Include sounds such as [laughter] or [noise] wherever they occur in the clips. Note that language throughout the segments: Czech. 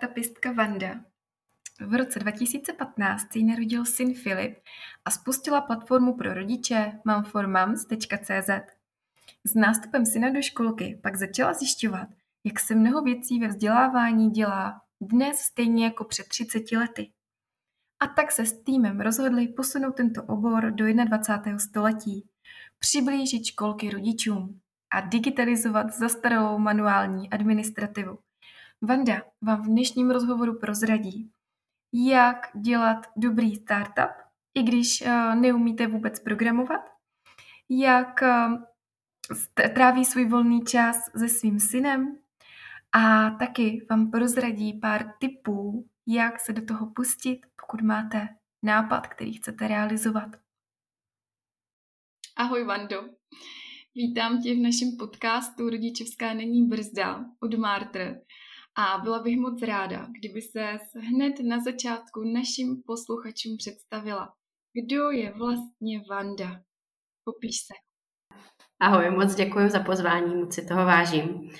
Startupistka Vanda v roce 2015 jí narodil syn Filip a spustila platformu pro rodiče momformoms.cz. S nástupem syna do školky pak začala zjišťovat, jak se mnoho věcí ve vzdělávání dělá dnes stejně jako před 30 lety. A tak se s týmem rozhodli posunout tento obor do 21. století, přiblížit školky rodičům a digitalizovat zastaralou manuální administrativu. Vanda vám v dnešním rozhovoru prozradí, jak dělat dobrý startup, i když uh, neumíte vůbec programovat, jak uh, tráví svůj volný čas se svým synem a taky vám prozradí pár tipů, jak se do toho pustit, pokud máte nápad, který chcete realizovat. Ahoj Vando, vítám tě v našem podcastu Rodičovská není brzda od Martr. A byla bych moc ráda, kdyby se hned na začátku našim posluchačům představila. Kdo je vlastně Vanda? Popíš se. Ahoj, moc děkuji za pozvání, moc si toho vážím.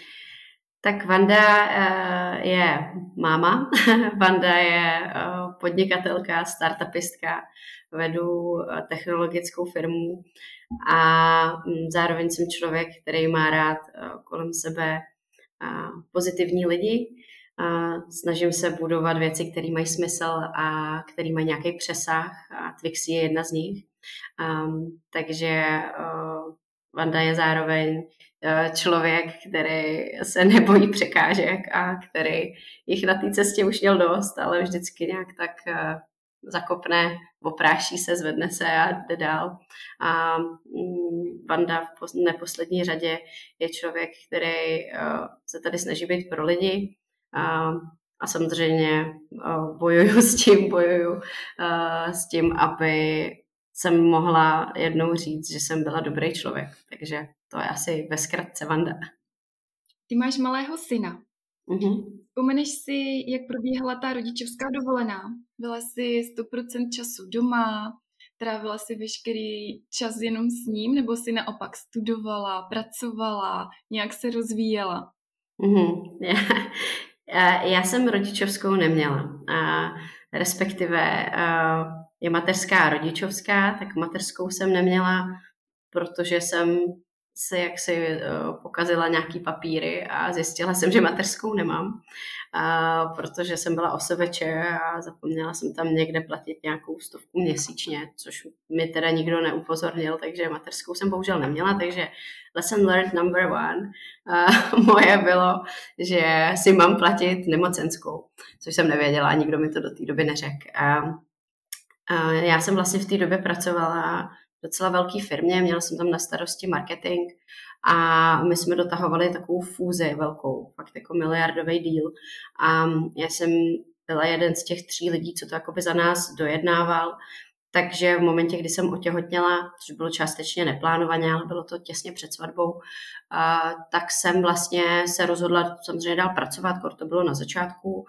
Tak Vanda eh, je máma, [laughs] Vanda je eh, podnikatelka, startupistka, vedu eh, technologickou firmu a mm, zároveň jsem člověk, který má rád kolem sebe pozitivní lidi. Snažím se budovat věci, které mají smysl a které mají nějaký přesah a Twixy je jedna z nich. Um, takže uh, Vanda je zároveň uh, člověk, který se nebojí překážek a který jich na té cestě už měl dost, ale vždycky nějak tak uh, zakopne, opráší se, zvedne se a jde dál. A mm, Vanda v neposlední řadě je člověk, který uh, se tady snaží být pro lidi a, a samozřejmě uh, bojuju s tím, bojuju uh, s tím, aby jsem mohla jednou říct, že jsem byla dobrý člověk. Takže to je asi ve zkratce Vanda. Ty máš malého syna. Mm-hmm. Vzpomeneš si, jak probíhala ta rodičovská dovolená? Byla jsi 100% času doma, trávila si veškerý čas jenom s ním, nebo si naopak studovala, pracovala, nějak se rozvíjela? Mm-hmm. Já, já jsem rodičovskou neměla. A respektive je mateřská a rodičovská, tak mateřskou jsem neměla, protože jsem se jaksi uh, pokazila nějaký papíry a zjistila jsem, že mateřskou nemám, uh, protože jsem byla osoveče a zapomněla jsem tam někde platit nějakou stovku měsíčně, což mi teda nikdo neupozornil, takže mateřskou jsem bohužel neměla, takže lesson learned number one uh, [laughs] moje bylo, že si mám platit nemocenskou, což jsem nevěděla a nikdo mi to do té doby neřekl. Já jsem vlastně v té době pracovala docela velké firmě, měla jsem tam na starosti marketing a my jsme dotahovali takovou fúzi velkou, fakt jako miliardový díl. A já jsem byla jeden z těch tří lidí, co to jakoby za nás dojednával. Takže v momentě, kdy jsem otěhotněla, což bylo částečně neplánovaně, ale bylo to těsně před svatbou, tak jsem vlastně se rozhodla samozřejmě dál pracovat, když to bylo na začátku.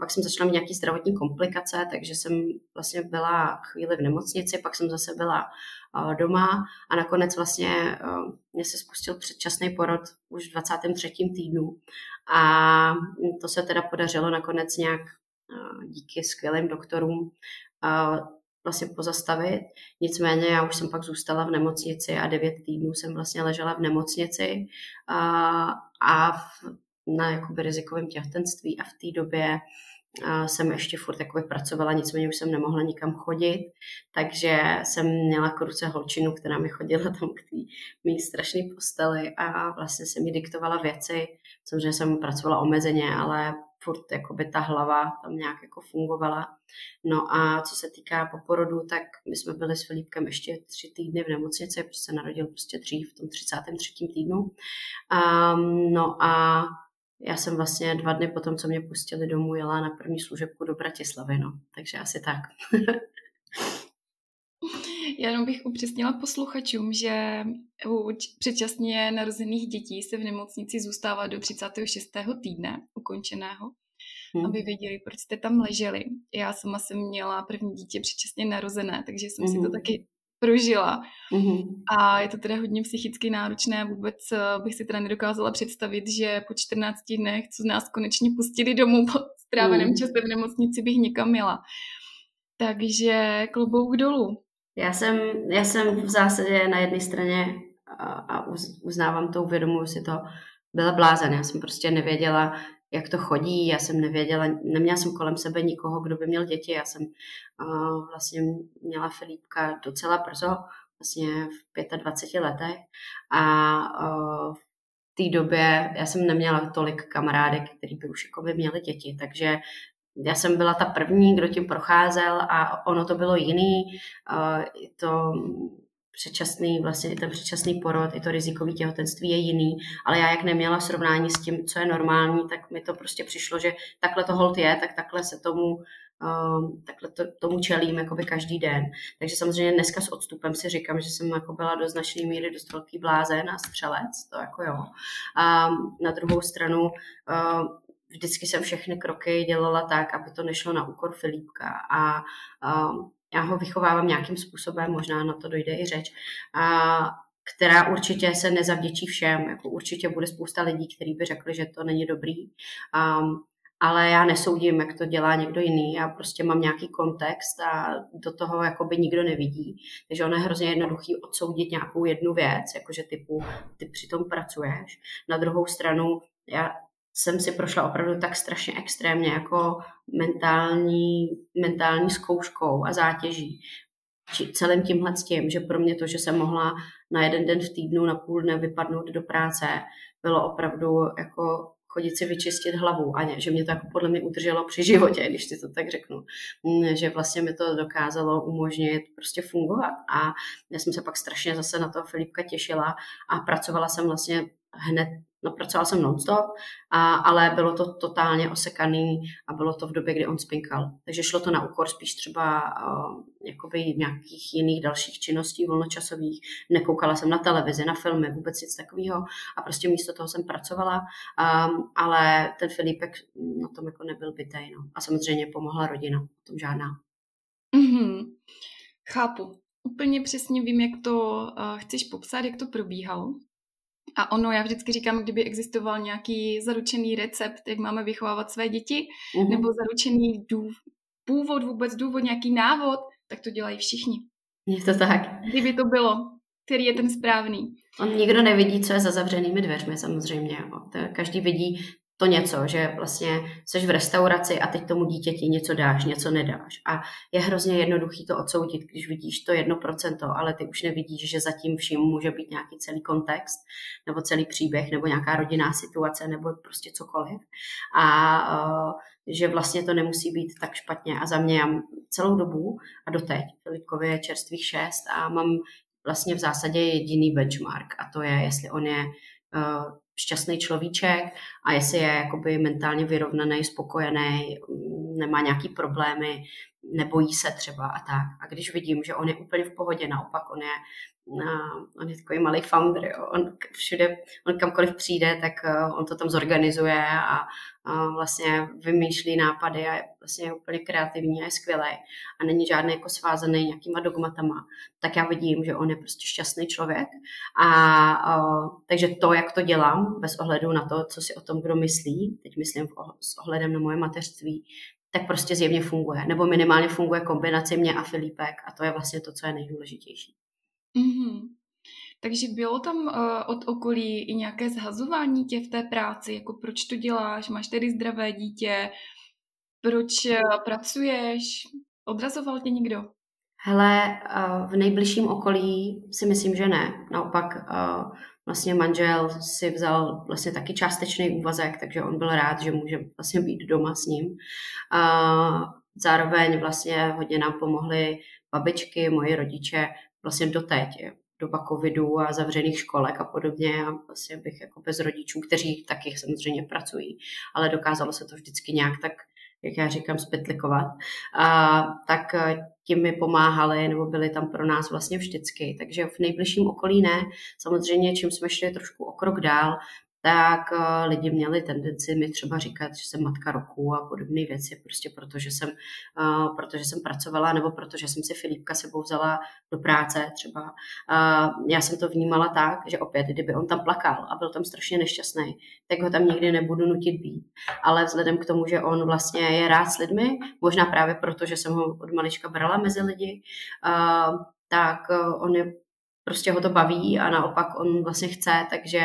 Pak jsem začala mít nějaké zdravotní komplikace, takže jsem vlastně byla chvíli v nemocnici, pak jsem zase byla doma a nakonec vlastně mě se spustil předčasný porod už v 23. týdnu. A to se teda podařilo nakonec nějak díky skvělým doktorům vlastně pozastavit. Nicméně já už jsem pak zůstala v nemocnici a devět týdnů jsem vlastně ležela v nemocnici a, a v, na jakoby rizikovém těhotenství a v té době a jsem ještě furt jakoby pracovala, nicméně už jsem nemohla nikam chodit, takže jsem měla k ruce holčinu, která mi chodila tam k té mý strašné posteli a vlastně se mi diktovala věci. Samozřejmě jsem pracovala omezeně, ale furt jakoby ta hlava tam nějak jako fungovala. No a co se týká poporodu, tak my jsme byli s Filipkem ještě tři týdny v nemocnici, protože se narodil prostě dřív, v tom 33. týdnu. Um, no a já jsem vlastně dva dny potom, co mě pustili domů, jela na první služebku do Bratislavy, no. Takže asi tak. [laughs] Já jenom bych upřesnila posluchačům, že u předčasně narozených dětí se v nemocnici zůstává do 36. týdne ukončeného, hmm. aby věděli, proč jste tam leželi. Já sama jsem měla první dítě předčasně narozené, takže jsem hmm. si to hmm. taky prožila. Mm-hmm. A je to teda hodně psychicky náročné. Vůbec eh, bych si teda nedokázala představit, že po 14 dnech, co z nás konečně pustili domů po stráveném mm. čase v nemocnici, bych někam měla. Takže klobouk dolů. Já jsem, já jsem v zásadě na jedné straně a, a uznávám to, uvědomuji si to, byla blázen. Já jsem prostě nevěděla, jak to chodí. Já jsem nevěděla, neměla jsem kolem sebe nikoho, kdo by měl děti. Já jsem uh, vlastně měla Filipka docela brzo, vlastně v 25 letech a uh, v té době já jsem neměla tolik kamarádek, který by už jako by měli děti, takže já jsem byla ta první, kdo tím procházel a ono to bylo jiný. Uh, to předčasný, vlastně ten předčasný porod, i to rizikový těhotenství je jiný, ale já jak neměla srovnání s tím, co je normální, tak mi to prostě přišlo, že takhle to hold je, tak takhle se tomu um, takhle to, tomu čelím jakoby každý den. Takže samozřejmě dneska s odstupem si říkám, že jsem jako byla do značné míry dost velký blázen a střelec, to jako jo. A na druhou stranu uh, vždycky jsem všechny kroky dělala tak, aby to nešlo na úkor Filipka a um, já ho vychovávám nějakým způsobem, možná na to dojde i řeč, a která určitě se nezavděčí všem. Jako určitě bude spousta lidí, kteří by řekli, že to není dobrý. Um, ale já nesoudím, jak to dělá někdo jiný. Já prostě mám nějaký kontext a do toho jakoby nikdo nevidí. Takže ono je hrozně jednoduchý odsoudit nějakou jednu věc, jakože typu, ty přitom pracuješ. Na druhou stranu, já jsem si prošla opravdu tak strašně extrémně jako mentální, mentální zkouškou a zátěží. Či celým tímhle s tím, že pro mě to, že jsem mohla na jeden den v týdnu, na půl dne vypadnout do práce, bylo opravdu jako chodit si vyčistit hlavu a že mě to jako podle mě udrželo při [laughs] životě, když si to tak řeknu. Mm, že vlastně mi to dokázalo umožnit prostě fungovat a já jsem se pak strašně zase na toho Filipka těšila a pracovala jsem vlastně hned No, pracovala jsem non-stop, a, ale bylo to totálně osekaný a bylo to v době, kdy on spinkal. Takže šlo to na úkor spíš třeba uh, jakoby nějakých jiných dalších činností volnočasových. Nekoukala jsem na televizi, na filmy, vůbec nic takového a prostě místo toho jsem pracovala, um, ale ten Filipek na tom jako nebyl bytej. No. A samozřejmě pomohla rodina, o tom žádná. Mm-hmm. Chápu. Úplně přesně vím, jak to uh, chceš popsat, jak to probíhalo. A ono, já vždycky říkám, kdyby existoval nějaký zaručený recept, jak máme vychovávat své děti, mm-hmm. nebo zaručený dův, původ, vůbec důvod, nějaký návod, tak to dělají všichni. Je to tak. Kdyby to bylo, který je ten správný. On nikdo nevidí, co je za zavřenými dveřmi samozřejmě. Každý vidí to něco, že vlastně jsi v restauraci a teď tomu dítěti něco dáš, něco nedáš. A je hrozně jednoduchý to odsoudit, když vidíš to jedno procento, ale ty už nevidíš, že zatím vším může být nějaký celý kontext, nebo celý příběh, nebo nějaká rodinná situace, nebo prostě cokoliv. A uh, že vlastně to nemusí být tak špatně. A za mě já celou dobu a doteď, Filipkovi je čerstvých šest a mám vlastně v zásadě jediný benchmark a to je, jestli on je uh, šťastný človíček a jestli je jakoby mentálně vyrovnaný, spokojený, nemá nějaký problémy, nebojí se třeba a tak. A když vidím, že on je úplně v pohodě, naopak on je on je takový malý founder, jo. On všude, on kamkoliv přijde, tak uh, on to tam zorganizuje a, a vlastně vymýšlí nápady a je vlastně úplně kreativní a je skvělý a není žádný jako svázaný nějakýma dogmatama, tak já vidím, že on je prostě šťastný člověk a uh, takže to, jak to dělám, bez ohledu na to, co si o tom kdo myslí, teď myslím s ohledem na moje mateřství, tak prostě zjevně funguje. Nebo minimálně funguje kombinace mě a Filipek a to je vlastně to, co je nejdůležitější. Mm-hmm. Takže bylo tam uh, od okolí i nějaké zhazování tě v té práci, jako proč to děláš, máš tedy zdravé dítě, proč uh, pracuješ, odrazoval tě někdo? Hele, uh, v nejbližším okolí si myslím, že ne. Naopak uh, vlastně manžel si vzal vlastně taky částečný úvazek, takže on byl rád, že může vlastně být doma s ním. Uh, zároveň vlastně hodně nám pomohly babičky, moji rodiče vlastně doteď doba covidu a zavřených školek a podobně a vlastně bych jako bez rodičů, kteří taky samozřejmě pracují, ale dokázalo se to vždycky nějak tak jak já říkám, spetlikovat, a, tak tím mi pomáhali nebo byli tam pro nás vlastně vždycky. Takže v nejbližším okolí ne. Samozřejmě, čím jsme šli trošku o krok dál, tak eh, lidi měli tendenci mi třeba říkat, že jsem matka roku a podobné věci, prostě protože jsem, eh, protože jsem pracovala nebo protože jsem si Filipka sebou vzala do práce třeba. Já jsem to vnímala tak, že opět, kdyby on tam plakal a byl tam strašně nešťastný, tak ho tam nikdy nebudu nutit být. Ale vzhledem k tomu, že on vlastně je rád s lidmi, možná právě proto, že jsem ho od malička brala mezi lidi, eh, tak on je prostě ho to baví a naopak on vlastně chce, takže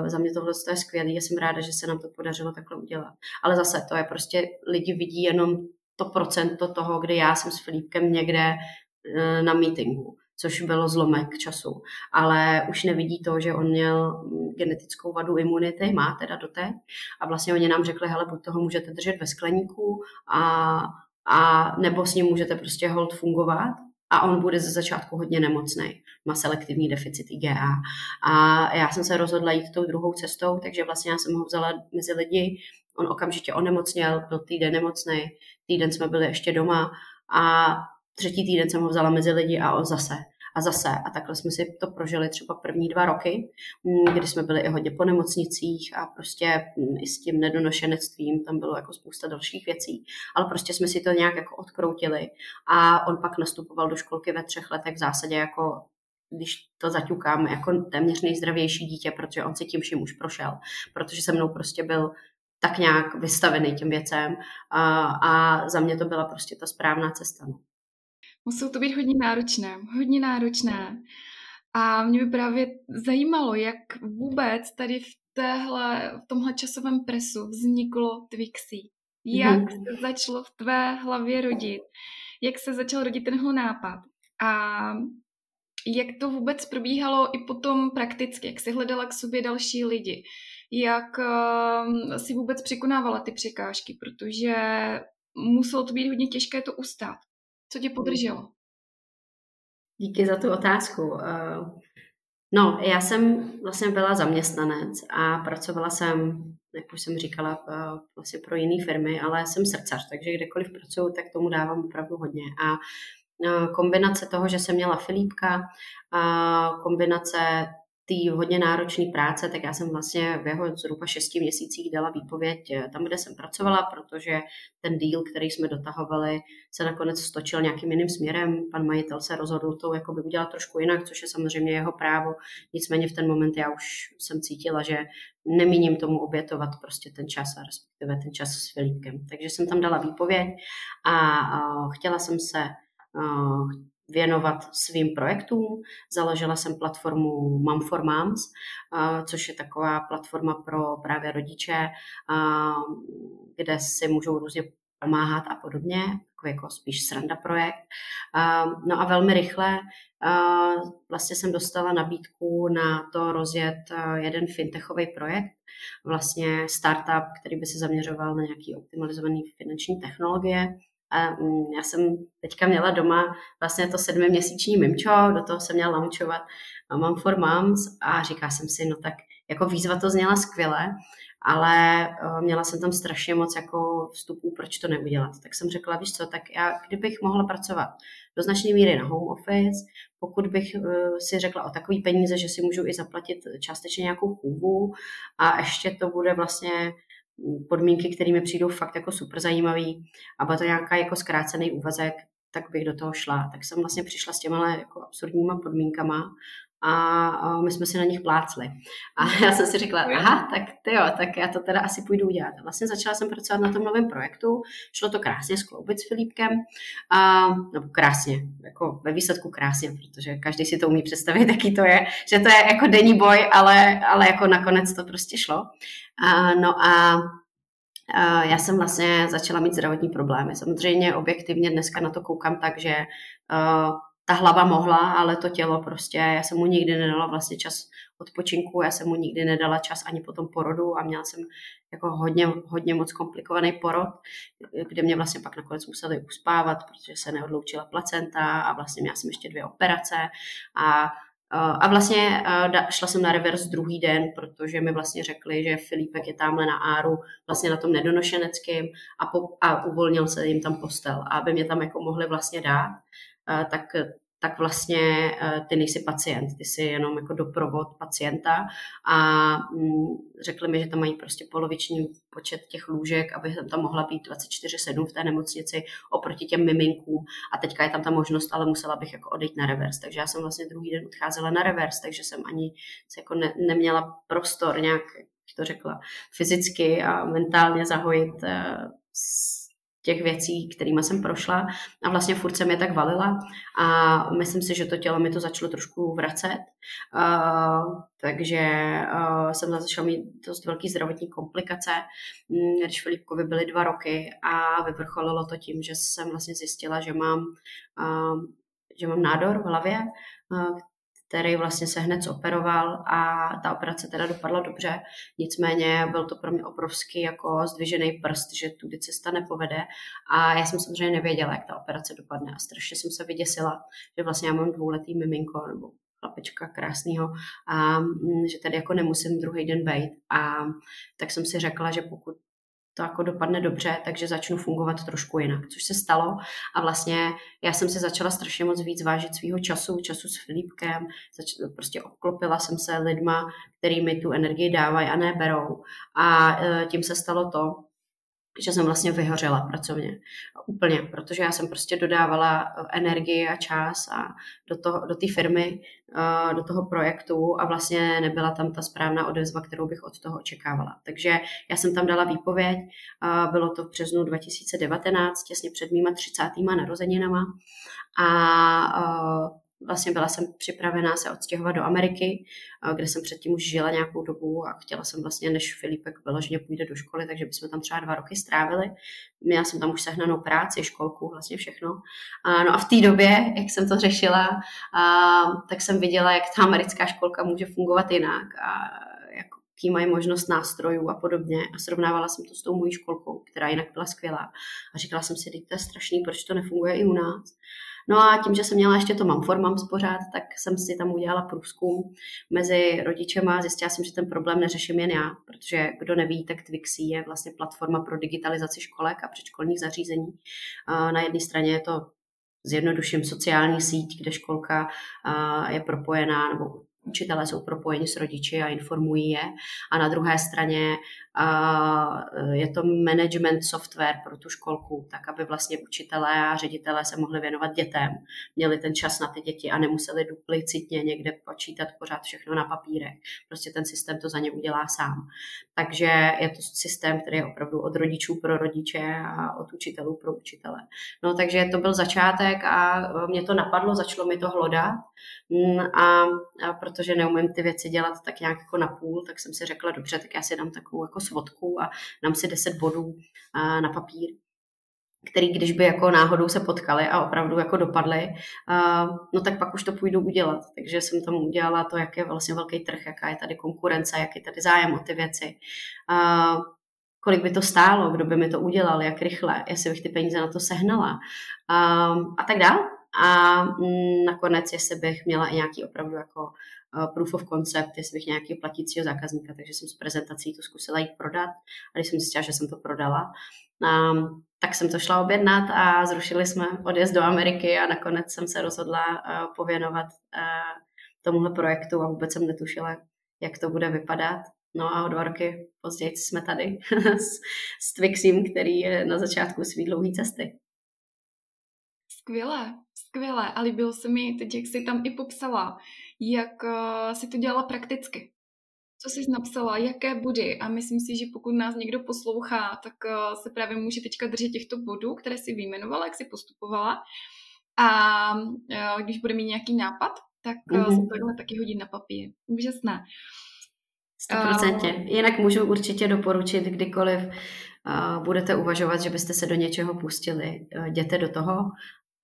uh, za mě tohle je skvělé a jsem ráda, že se nám to podařilo takhle udělat. Ale zase to je prostě, lidi vidí jenom to procento toho, kdy já jsem s Filipkem někde uh, na meetingu což bylo zlomek času. Ale už nevidí to, že on měl genetickou vadu imunity, má teda doteď. A vlastně oni nám řekli, hele, buď toho můžete držet ve skleníku a, a nebo s ním můžete prostě hold fungovat, a on bude ze začátku hodně nemocný. Má selektivní deficit IgA. A já jsem se rozhodla jít tou druhou cestou, takže vlastně já jsem ho vzala mezi lidi. On okamžitě onemocněl, byl týden nemocný, týden jsme byli ještě doma a třetí týden jsem ho vzala mezi lidi a on zase a zase. A takhle jsme si to prožili třeba první dva roky, mm, kdy jsme byli i hodně po nemocnicích a prostě mm, i s tím nedonošenectvím tam bylo jako spousta dalších věcí. Ale prostě jsme si to nějak jako odkroutili a on pak nastupoval do školky ve třech letech v zásadě jako když to zaťukám, jako téměř nejzdravější dítě, protože on si tím vším už prošel, protože se mnou prostě byl tak nějak vystavený těm věcem a, a za mě to byla prostě ta správná cesta. No. Muselo to být hodně náročné, hodně náročné. A mě by právě zajímalo, jak vůbec tady v, téhle, v tomhle časovém presu vzniklo Twixy. Jak mm-hmm. se začalo v tvé hlavě rodit? Jak se začal rodit tenhle nápad? A jak to vůbec probíhalo i potom prakticky? Jak si hledala k sobě další lidi? Jak uh, si vůbec překonávala ty překážky? Protože muselo to být hodně těžké to ustát. Co tě podrželo? Díky za tu otázku. Eh, no, já jsem vlastně byla zaměstnanec a pracovala jsem, jak už jsem říkala, eh, vlastně pro jiné firmy, ale jsem srdcař, takže kdekoliv pracuju, tak tomu dávám opravdu hodně. A eh, kombinace toho, že jsem měla Filipka, kombinace té hodně náročné práce, tak já jsem vlastně v jeho zhruba šesti měsících dala výpověď eh, tam, kde jsem pracovala, protože ten díl, který jsme dotahovali, se nakonec stočil nějakým jiným směrem. Pan majitel se rozhodl to jakoby udělat trošku jinak, což je samozřejmě jeho právo. Nicméně v ten moment já už jsem cítila, že nemíním tomu obětovat prostě ten čas a respektive ten čas s Filipkem. Takže jsem tam dala výpověď a, a chtěla jsem se věnovat svým projektům. Založila jsem platformu Mom for Moms, což je taková platforma pro právě rodiče, kde si můžou různě pomáhat a podobně, takový jako spíš sranda projekt. No a velmi rychle vlastně jsem dostala nabídku na to rozjet jeden fintechový projekt, vlastně startup, který by se zaměřoval na nějaký optimalizovaný finanční technologie a mm, já jsem teďka měla doma vlastně to sedmiměsíční mimčo, do toho jsem měla launchovat Mom for Moms a říká jsem si, no tak jako výzva to zněla skvěle, ale měla jsem tam strašně moc jako vstupů, proč to neudělat. Tak jsem řekla, víš co, tak já kdybych mohla pracovat do značné míry na home office, pokud bych e, si řekla o takový peníze, že si můžu i zaplatit částečně nějakou chůvu a ještě to bude vlastně podmínky, které mi přijdou fakt jako super zajímavý a byla to nějaká jako zkrácený úvazek, tak bych do toho šla. Tak jsem vlastně přišla s těma jako absurdníma podmínkama a my jsme si na nich plácli. A já jsem si řekla, aha, tak ty jo, tak já to teda asi půjdu udělat. Vlastně začala jsem pracovat na tom novém projektu, šlo to krásně skloubit s Filipkem, a, nebo krásně, jako ve výsledku krásně, protože každý si to umí představit, [laughs] jaký to je, že to je jako denní boj, ale, ale jako nakonec to prostě šlo. A, no a já jsem vlastně začala mít zdravotní problémy. Samozřejmě objektivně dneska na to koukám tak, že ta hlava mohla, ale to tělo prostě, já jsem mu nikdy nedala vlastně čas odpočinku, já jsem mu nikdy nedala čas ani po tom porodu a měla jsem jako hodně, hodně moc komplikovaný porod, kde mě vlastně pak nakonec museli uspávat, protože se neodloučila placenta a vlastně měla jsem ještě dvě operace a a vlastně šla jsem na reverse druhý den, protože mi vlastně řekli, že Filipek je tamhle na Áru, vlastně na tom nedonošeneckým a, po, a uvolnil se jim tam postel. Aby mě tam jako mohli vlastně dát, tak tak vlastně eh, ty nejsi pacient, ty jsi jenom jako doprovod pacienta a mm, řekli mi, že tam mají prostě poloviční počet těch lůžek, aby tam mohla být 24-7 v té nemocnici oproti těm miminkům. A teďka je tam ta možnost, ale musela bych jako odejít na revers, takže já jsem vlastně druhý den odcházela na revers, takže jsem ani se jako ne, neměla prostor nějak, jak to řekla, fyzicky a mentálně zahojit uh, těch věcí, kterými jsem prošla. A vlastně furt jsem je tak valila. A myslím si, že to tělo mi to začalo trošku vracet, uh, takže uh, jsem začala mít dost velký zdravotní komplikace, mm, když Filipkovi byly dva roky a vyvrcholilo to tím, že jsem vlastně zjistila, že mám, uh, že mám nádor v hlavě, který vlastně se hned zoperoval a ta operace teda dopadla dobře. Nicméně byl to pro mě obrovský jako zdvižený prst, že tudy cesta nepovede a já jsem samozřejmě nevěděla, jak ta operace dopadne a strašně jsem se vyděsila, že vlastně já mám dvouletý miminko nebo chlapečka krásného a mm, že tady jako nemusím druhý den být. A tak jsem si řekla, že pokud to jako dopadne dobře, takže začnu fungovat trošku jinak, což se stalo. A vlastně já jsem si začala strašně moc víc vážit svého času, času s Filipkem, zač- prostě obklopila jsem se lidma, který mi tu energii dávají a neberou a e, tím se stalo to, že jsem vlastně vyhořela pracovně. Úplně, protože já jsem prostě dodávala energii a čas a do, toho, do té firmy, do toho projektu a vlastně nebyla tam ta správná odezva, kterou bych od toho očekávala. Takže já jsem tam dala výpověď, bylo to v březnu 2019, těsně před mýma 30. narozeninama a vlastně byla jsem připravená se odstěhovat do Ameriky, kde jsem předtím už žila nějakou dobu a chtěla jsem vlastně, než Filipek vyloženě půjde do školy, takže bychom tam třeba dva roky strávili. Měla jsem tam už sehnanou práci, školku, vlastně všechno. A, no a v té době, jak jsem to řešila, a, tak jsem viděla, jak ta americká školka může fungovat jinak a jaký mají možnost nástrojů a podobně. A srovnávala jsem to s tou mojí školkou, která jinak byla skvělá. A říkala jsem si, to je strašný, proč to nefunguje i u nás. No a tím, že jsem měla ještě to mám formám pořád, tak jsem si tam udělala průzkum mezi rodičema. Zjistila jsem, že ten problém neřeším jen já, protože kdo neví, tak Twixy je vlastně platforma pro digitalizaci školek a předškolních zařízení. Na jedné straně je to zjednoduším sociální síť, kde školka je propojená nebo učitelé jsou propojeni s rodiči a informují je. A na druhé straně je to management software pro tu školku, tak aby vlastně učitelé a ředitelé se mohli věnovat dětem, měli ten čas na ty děti a nemuseli duplicitně někde počítat pořád všechno na papírech. Prostě ten systém to za ně udělá sám. Takže je to systém, který je opravdu od rodičů pro rodiče a od učitelů pro učitele. No takže to byl začátek a mě to napadlo, začalo mi to hlodat a, a protože neumím ty věci dělat tak nějak jako na půl, tak jsem si řekla, dobře, tak já si dám takovou jako svodku a dám si 10 bodů na papír který když by jako náhodou se potkali a opravdu jako dopadly, no tak pak už to půjdu udělat. Takže jsem tam udělala to, jak je vlastně velký trh, jaká je tady konkurence, jak je tady zájem o ty věci. Kolik by to stálo, kdo by mi to udělal, jak rychle, jestli bych ty peníze na to sehnala a tak dále. A mm, nakonec, jestli bych měla i nějaký opravdu jako proof of concept, jestli bych nějaký platícího zákazníka, takže jsem s prezentací to zkusila jít prodat a když jsem zjistila, že jsem to prodala, tak jsem to šla objednat a zrušili jsme odjezd do Ameriky a nakonec jsem se rozhodla uh, pověnovat uh, tomuhle projektu a vůbec jsem netušila, jak to bude vypadat. No a o dva roky později jsme tady [laughs] s, s Twixim, který je na začátku své dlouhé cesty. Skvělé, skvělé a líbilo se mi teď, jak jsi tam i popsala, jak uh, si to dělala prakticky. Co jsi napsala, jaké body a myslím si, že pokud nás někdo poslouchá, tak uh, se právě může teďka držet těchto bodů, které si vyjmenovala, jak si postupovala a uh, když bude mít nějaký nápad, tak mm-hmm. se takhle taky hodit na papír. Úžasné. 100%. Jinak můžu určitě doporučit, kdykoliv budete uvažovat, že byste se do něčeho pustili, jděte do toho,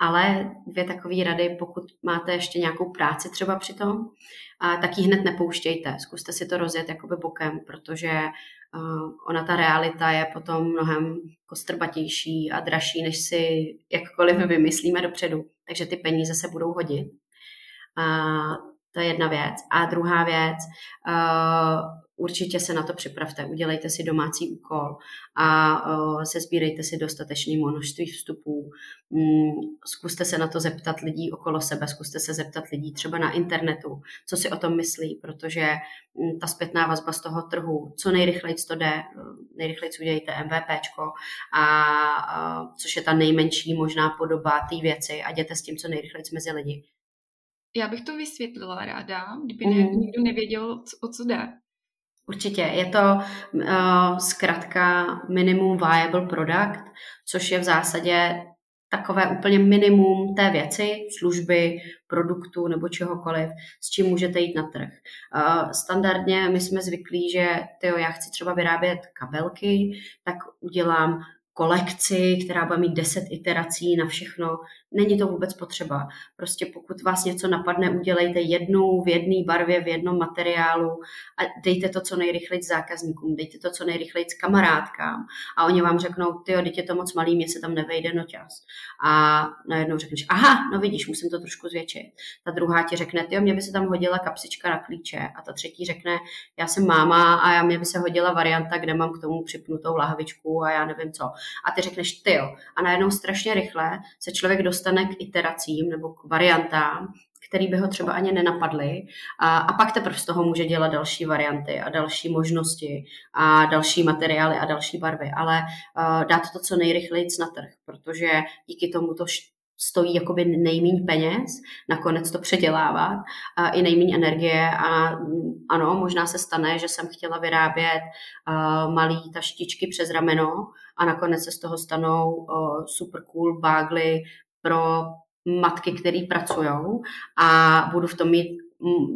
ale dvě takové rady, pokud máte ještě nějakou práci třeba při tom, tak ji hned nepouštějte. Zkuste si to rozjet jakoby bokem, protože ona ta realita je potom mnohem kostrbatější a dražší, než si jakkoliv vymyslíme dopředu. Takže ty peníze se budou hodit. To je jedna věc. A druhá věc, určitě se na to připravte, udělejte si domácí úkol a uh, sezbírejte si dostatečné množství vstupů. Um, zkuste se na to zeptat lidí okolo sebe, zkuste se zeptat lidí třeba na internetu, co si o tom myslí, protože um, ta zpětná vazba z toho trhu, co nejrychleji to jde, nejrychleji udělejte MVPčko, a, uh, což je ta nejmenší možná podoba té věci a jděte s tím co nejrychleji mezi lidi já bych to vysvětlila ráda, kdyby mm. někdo nevěděl, o co jde. Určitě. Je to uh, zkrátka minimum viable product, což je v zásadě takové úplně minimum té věci, služby, produktu nebo čehokoliv, s čím můžete jít na trh. Uh, standardně my jsme zvyklí, že tyjo, já chci třeba vyrábět kabelky, tak udělám kolekci, která bude mít 10 iterací na všechno. Není to vůbec potřeba. Prostě pokud vás něco napadne, udělejte jednu v jedné barvě, v jednom materiálu a dejte to co nejrychleji zákazníkům, dejte to co nejrychleji kamarádkám a oni vám řeknou, ty jo, je to moc malý, mě se tam nevejde noťas. A najednou řekneš, aha, no vidíš, musím to trošku zvětšit. Ta druhá ti řekne, ty jo, mě by se tam hodila kapsička na klíče. A ta třetí řekne, já jsem máma a já mě by se hodila varianta, kde mám k tomu připnutou lahvičku a já nevím co a ty řekneš ty jo. A najednou strašně rychle se člověk dostane k iteracím nebo k variantám, který by ho třeba ani nenapadly. A, a pak teprve z toho může dělat další varianty a další možnosti a další materiály a další barvy, ale uh, dát to co nejrychleji na trh, protože díky tomu to stojí jakoby nejméně peněz, nakonec to předělávat a i nejméně energie. A mm, ano, možná se stane, že jsem chtěla vyrábět uh, malý taštičky přes rameno a nakonec se z toho stanou uh, super cool bágly pro matky, které pracují a budu v tom mít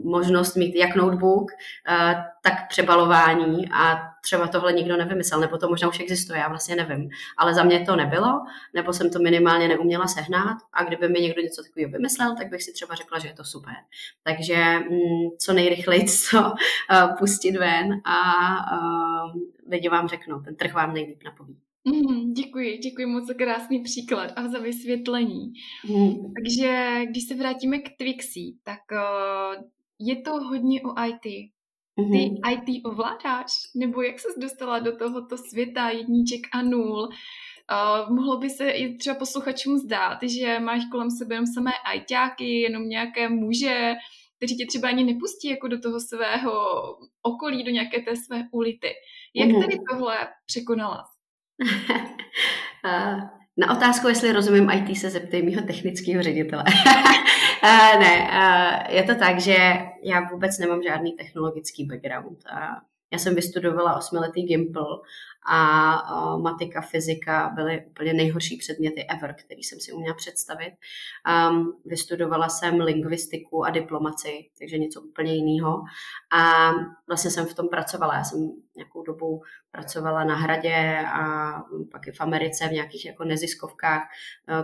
možnost mít jak notebook, uh, tak přebalování a třeba tohle nikdo nevymyslel, nebo to možná už existuje, já vlastně nevím. Ale za mě to nebylo, nebo jsem to minimálně neuměla sehnat a kdyby mi někdo něco takového vymyslel, tak bych si třeba řekla, že je to super. Takže mm, co nejrychleji [laughs] to uh, pustit ven a uh, lidi vám řeknou, ten trh vám nejlíp napoví. Mm, děkuji, děkuji moc za krásný příklad a za vysvětlení. Mm. Takže když se vrátíme k Twixi, tak uh, je to hodně o IT. Ty mm-hmm. IT ovládáš? Nebo jak ses dostala do tohoto světa jedniček a nul? Uh, mohlo by se i třeba posluchačům zdát, že máš kolem sebe jenom samé ajťáky, jenom nějaké muže, kteří tě třeba ani nepustí jako do toho svého okolí, do nějaké té své ulity. Jak mm-hmm. tedy tohle překonala? [laughs] Na otázku, jestli rozumím IT, se zeptej mýho technického ředitele. uh, [laughs] ne, uh, je to tak, že já vůbec nemám žádný technologický background. Já jsem vystudovala osmiletý Gimple a matika, fyzika byly úplně nejhorší předměty ever, který jsem si uměla představit. Um, vystudovala jsem lingvistiku a diplomaci, takže něco úplně jiného. A vlastně jsem v tom pracovala. Já jsem nějakou dobu pracovala na hradě a pak i v Americe v nějakých jako neziskovkách,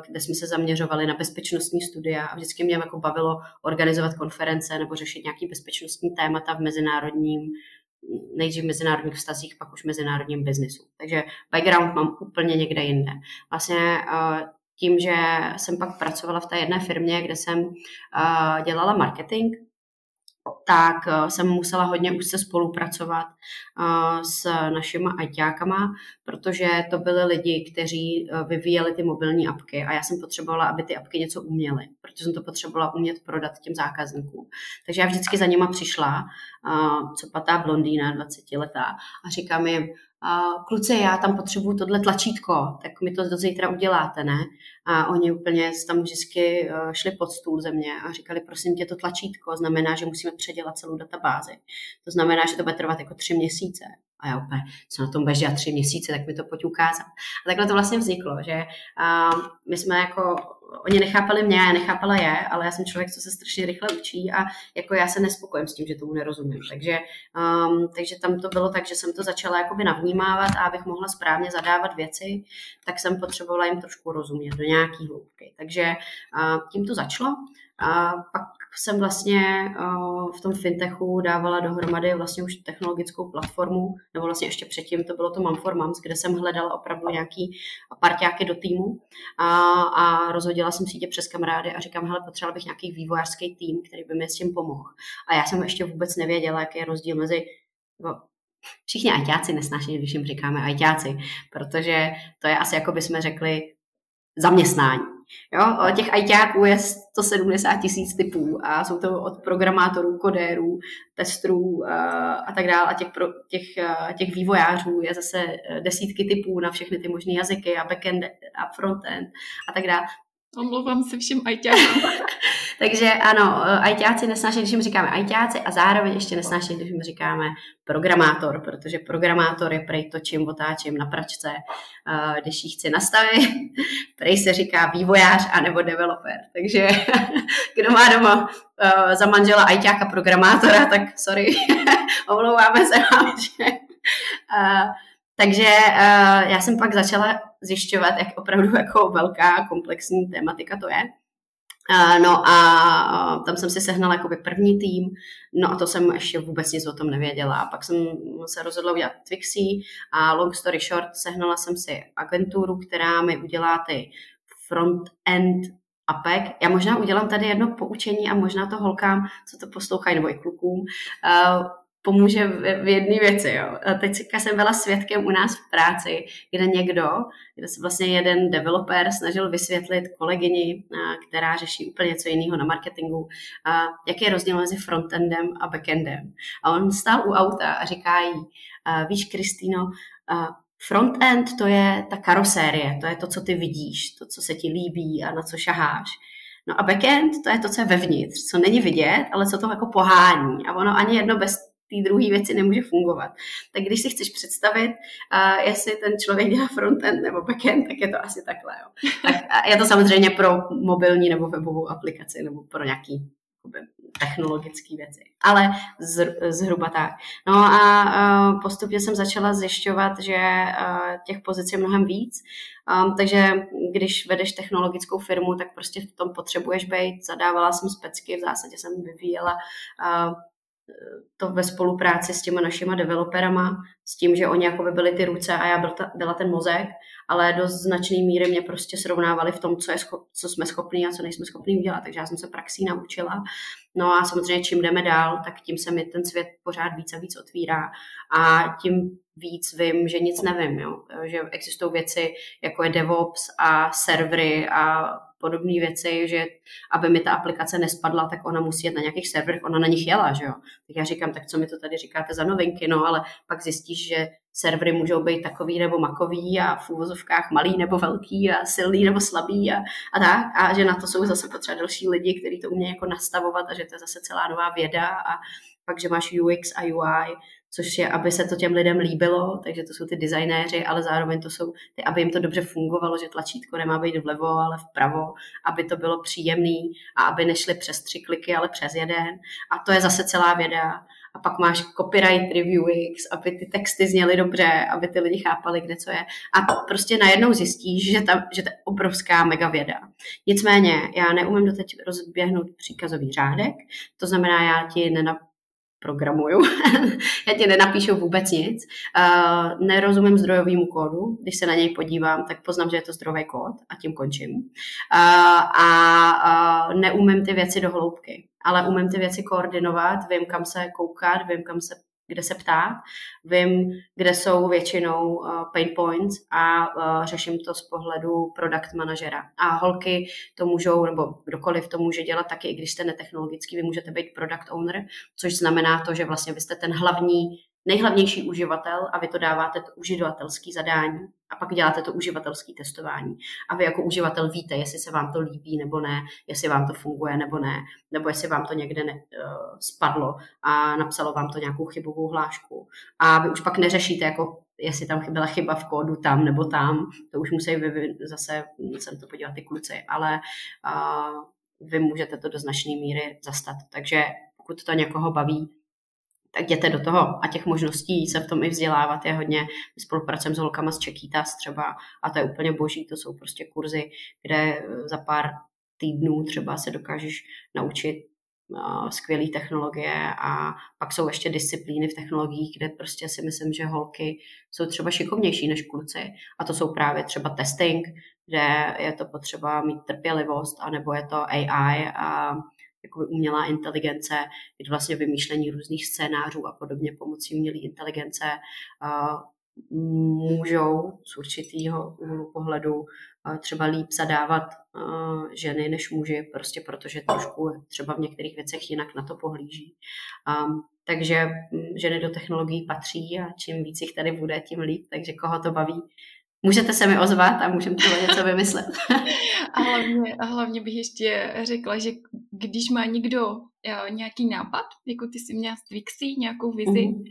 kde jsme se zaměřovali na bezpečnostní studia a vždycky mě jako bavilo organizovat konference nebo řešit nějaký bezpečnostní témata v mezinárodním nejdřív v mezinárodních vztazích, pak už v mezinárodním biznisu. Takže background mám úplně někde jinde. Vlastně eh, tím, že jsem pak pracovala v té jedné firmě, kde jsem eh, dělala marketing, tak eh, jsem musela hodně už se spolupracovat eh, s našimi ajťákama, protože to byly lidi, kteří eh, vyvíjeli ty mobilní apky a já jsem potřebovala, aby ty apky něco uměly, protože jsem to potřebovala umět prodat těm zákazníkům. Takže já vždycky za nima přišla, co patá blondýna, 20 letá, a říkám jim, kluci, já tam potřebuju tohle tlačítko, tak mi to do zítra uděláte, ne? A oni úplně tam vždycky uh, šli pod stůl ze mě a říkali, prosím tě, to tlačítko znamená, že musíme předělat celou databázi. To znamená, že to bude trvat jako tři měsíce. A já úplně, co na tom budeš dělat tři měsíce, tak mi to pojď ukázat. A takhle to vlastně vzniklo, že uh, my jsme jako oni nechápali mě, já nechápala je, ale já jsem člověk, co se strašně rychle učí a jako já se nespokojím s tím, že tomu nerozumím. Takže, um, takže tam to bylo tak, že jsem to začala jakoby navnímávat a abych mohla správně zadávat věci, tak jsem potřebovala jim trošku rozumět do nějaký hloubky. Takže tím to začalo. A pak jsem vlastně v tom fintechu dávala dohromady vlastně už technologickou platformu, nebo vlastně ještě předtím to bylo to Mum for Moms, kde jsem hledala opravdu nějaký parťáky do týmu a, a rozhodila jsem si tě přes kamarády a říkám, hele, potřebovala bych nějaký vývojářský tým, který by mi s tím pomohl. A já jsem ještě vůbec nevěděla, jaký je rozdíl mezi no, všichni ajťáci nesnáší, když jim říkáme ajťáci, protože to je asi jako bychom řekli zaměstnání. Jo, těch ajťáků je 170 tisíc typů a jsou to od programátorů, kodérů, testrů a tak dále. A těch, pro, těch, těch vývojářů je zase eh, desítky typů na všechny ty možné jazyky a backend a frontend a tak dále. Omlouvám se všem ajťákům. [laughs] Takže ano, ajťáci nesnáší, když jim říkáme ajťáci a zároveň ještě nesnáší, když jim říkáme programátor, protože programátor je prej to, čím otáčím na pračce, když ji chci nastavit. [laughs] Prej se říká vývojář anebo developer. Takže [laughs] kdo má doma za manžela ajťáka programátora, tak sorry, omlouváme se vám, že... Takže uh, já jsem pak začala zjišťovat, jak opravdu [laughs] jako velká komplexní tématika to je. Uh, no a uh, tam jsem si sehnala jakoby první tým, no a to jsem ještě vůbec nic o tom nevěděla. A pak jsem se rozhodla udělat Twixy a long story short, sehnala jsem si agenturu, která mi udělá ty front-end apek. Já možná udělám tady jedno poučení a možná to holkám, co to poslouchají, nebo i klukům, uh, pomůže v, v jedné věci. Jo. A teď jsem byla svědkem u nás v práci, kde někdo, kde se vlastně jeden developer snažil vysvětlit kolegyni, která řeší úplně něco jiného na marketingu, jaký je rozdíl mezi frontendem a backendem. A on stál u auta a říká jí, víš, Kristýno, frontend to je ta karosérie, to je to, co ty vidíš, to, co se ti líbí a na co šaháš. No a backend, to je to, co je vevnitř, co není vidět, ale co to jako pohání. A ono ani jedno bez té druhé věci nemůže fungovat. Tak když si chceš představit, uh, jestli ten člověk dělá frontend nebo backend, tak je to asi takhle. Jo. Tak je to samozřejmě pro mobilní nebo webovou aplikaci nebo pro nějaký technologické věci. Ale zhruba tak. No a uh, postupně jsem začala zjišťovat, že těch pozic je mnohem víc. Um, takže když vedeš technologickou firmu, tak prostě v tom potřebuješ být. Zadávala jsem specky, v zásadě jsem vyvíjela uh, to ve spolupráci s těma našima developerama, s tím, že oni jako by byli ty ruce a já byl ta, byla ten mozek, ale do značné míry mě prostě srovnávali v tom, co, je scho- co jsme schopní a co nejsme schopní udělat. Takže já jsem se praxí naučila. No a samozřejmě, čím jdeme dál, tak tím se mi ten svět pořád víc a víc otvírá a tím víc vím, že nic nevím. Jo? Že existují věci, jako je DevOps a servery a podobné věci, že aby mi ta aplikace nespadla, tak ona musí jet na nějakých serverech, ona na nich jela, že jo. Tak já říkám, tak co mi to tady říkáte za novinky, no ale pak zjistíš, že servery můžou být takový nebo makový a v úvozovkách malý nebo velký a silný nebo slabý a, a tak. A že na to jsou zase potřeba další lidi, kteří to umějí jako nastavovat a že to je zase celá nová věda a pak, že máš UX a UI, což je, aby se to těm lidem líbilo, takže to jsou ty designéři, ale zároveň to jsou ty, aby jim to dobře fungovalo, že tlačítko nemá být vlevo, ale vpravo, aby to bylo příjemný a aby nešli přes tři kliky, ale přes jeden. A to je zase celá věda. A pak máš copyright review X, aby ty texty zněly dobře, aby ty lidi chápali, kde co je. A prostě najednou zjistíš, že, ta, že to je obrovská mega věda. Nicméně, já neumím doteď rozběhnout příkazový řádek, to znamená, já ti nenap, programuju. [laughs] Já ti nenapíšu vůbec nic. Uh, nerozumím zdrojovému kódu. Když se na něj podívám, tak poznám, že je to zdrojový kód a tím končím. Uh, a uh, neumím ty věci do hloubky, ale umím ty věci koordinovat, vím, kam se koukat, vím, kam se kde se ptát, vím, kde jsou většinou uh, pain points a uh, řeším to z pohledu product manažera. A holky to můžou, nebo kdokoliv to může dělat taky, i když jste netechnologický, vy můžete být product owner, což znamená to, že vlastně vy jste ten hlavní nejhlavnější uživatel a vy to dáváte to uživatelský zadání a pak děláte to uživatelské testování. A vy jako uživatel víte, jestli se vám to líbí nebo ne, jestli vám to funguje nebo ne, nebo jestli vám to někde ne, uh, spadlo a napsalo vám to nějakou chybovou hlášku. A vy už pak neřešíte, jako jestli tam chyběla chyba v kódu tam nebo tam, to už musí vyvin, zase jsem to podívat ty kluci, ale uh, vy můžete to do značné míry zastat. Takže pokud to někoho baví, tak jděte do toho. A těch možností se v tom i vzdělávat je hodně. My spolupracujeme s holkama z Čekýtas třeba a to je úplně boží. To jsou prostě kurzy, kde za pár týdnů třeba se dokážeš naučit skvělé technologie a pak jsou ještě disciplíny v technologiích, kde prostě si myslím, že holky jsou třeba šikovnější než kluci a to jsou právě třeba testing, kde je to potřeba mít trpělivost, anebo je to AI a jakoby umělá inteligence, je vlastně vymýšlení různých scénářů a podobně pomocí umělé inteligence můžou z určitého úhlu pohledu třeba líp zadávat ženy než muži, prostě protože trošku třeba v některých věcech jinak na to pohlíží. Takže ženy do technologií patří a čím víc jich tady bude, tím líp. Takže koho to baví, Můžete se mi ozvat a můžeme třeba něco vymyslet. [laughs] a, hlavně, a hlavně bych ještě řekla, že když má někdo jo, nějaký nápad, jako ty si měla s Twixy, nějakou vizi uh.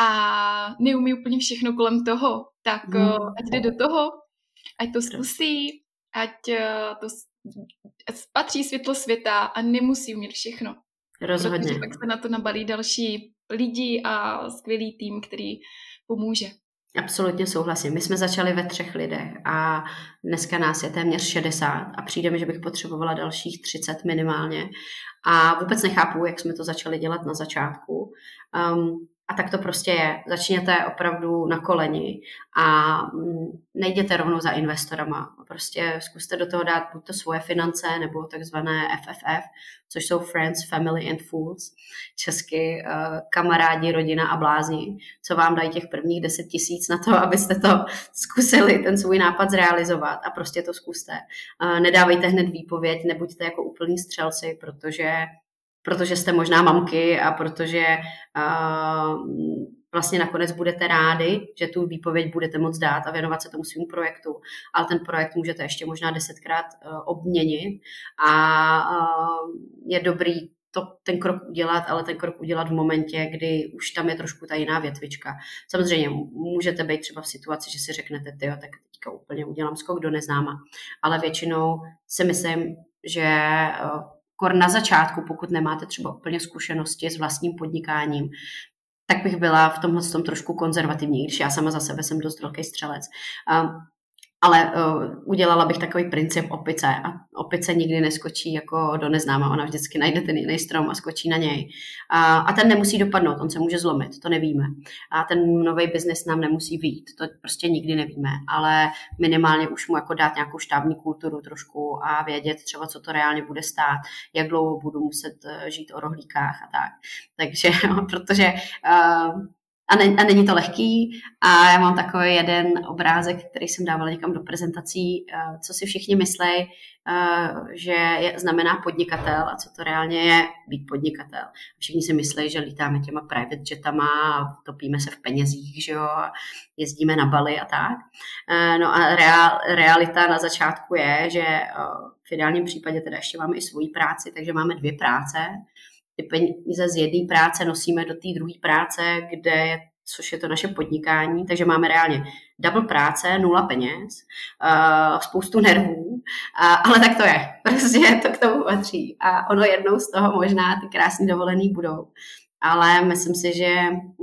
a neumí úplně všechno kolem toho, tak uh. ať jde do toho, ať to zkusí, ať to patří světlo světa a nemusí umět všechno. Rozhodně. Protože pak se na to nabalí další lidi a skvělý tým, který pomůže. Absolutně souhlasím. My jsme začali ve třech lidech a dneska nás je téměř 60 a přijde mi, že bych potřebovala dalších 30 minimálně. A vůbec nechápu, jak jsme to začali dělat na začátku. Um, a tak to prostě je. Začněte opravdu na koleni a mm, nejděte rovnou za investorama. Prostě zkuste do toho dát buď to svoje finance nebo takzvané FFF, což jsou Friends, Family and Fools, česky uh, kamarádi, rodina a blázni, co vám dají těch prvních 10 tisíc na to, [laughs] abyste to zkusili, ten svůj nápad zrealizovat a prostě to zkuste. Uh, nedávejte hned výpověď, nebuďte jako úplní střelci, protože protože jste možná mamky a protože uh, vlastně nakonec budete rádi, že tu výpověď budete moc dát a věnovat se tomu svým projektu, ale ten projekt můžete ještě možná desetkrát uh, obměnit a uh, je dobrý to, ten krok udělat, ale ten krok udělat v momentě, kdy už tam je trošku ta jiná větvička. Samozřejmě můžete být třeba v situaci, že si řeknete, jo, tak teďka úplně udělám skok do neznáma, ale většinou si myslím, že kor na začátku, pokud nemáte třeba úplně zkušenosti s vlastním podnikáním, tak bych byla v tomhle tom trošku konzervativní, když já sama za sebe jsem dost velký střelec. Ale uh, udělala bych takový princip opice a opice nikdy neskočí jako do neznáma, ona vždycky najde ten jiný strom a skočí na něj. A, a ten nemusí dopadnout, on se může zlomit, to nevíme. A ten nový biznis nám nemusí výjít, to prostě nikdy nevíme, ale minimálně už mu jako dát nějakou štábní kulturu trošku a vědět třeba, co to reálně bude stát, jak dlouho budu muset eh, žít o rohlíkách a tak. Takže, [laughs] protože uh, a, ne, a není to lehký. A já mám takový jeden obrázek, který jsem dávala někam do prezentací, uh, co si všichni myslí, uh, že je, znamená podnikatel a co to reálně je být podnikatel. Všichni si myslí, že lítáme těma private jetama topíme se v penězích, že jo, jezdíme na Bali a tak. Uh, no a reál, realita na začátku je, že v ideálním případě teda ještě máme i svoji práci, takže máme dvě práce ty peníze z jedné práce nosíme do té druhé práce, kde což je to naše podnikání, takže máme reálně double práce, nula peněz, uh, spoustu nervů, uh, ale tak to je, [laughs] prostě to k tomu patří. A ono jednou z toho možná ty krásné dovolený budou. Ale myslím si, že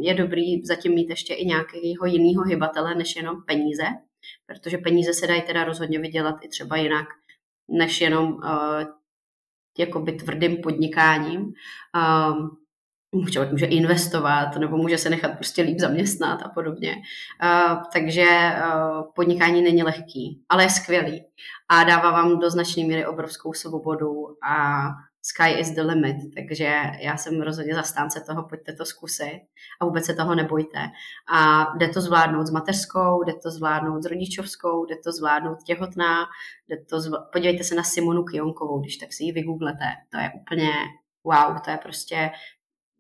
je dobrý zatím mít ještě i nějakého jiného hybatele, než jenom peníze, protože peníze se dají teda rozhodně vydělat i třeba jinak, než jenom uh, jakoby tvrdým podnikáním. Um, člověk může investovat nebo může se nechat prostě líp zaměstnat a podobně. Uh, takže uh, podnikání není lehký, ale je skvělý a dává vám do značné míry obrovskou svobodu a sky is the limit, takže já jsem rozhodně zastánce toho, pojďte to zkusit a vůbec se toho nebojte. A jde to zvládnout s mateřskou, jde to zvládnout s rodičovskou, jde to zvládnout těhotná, jde to zvl... podívejte se na Simonu Kionkovou, když tak si ji vygooglete, to je úplně wow, to je prostě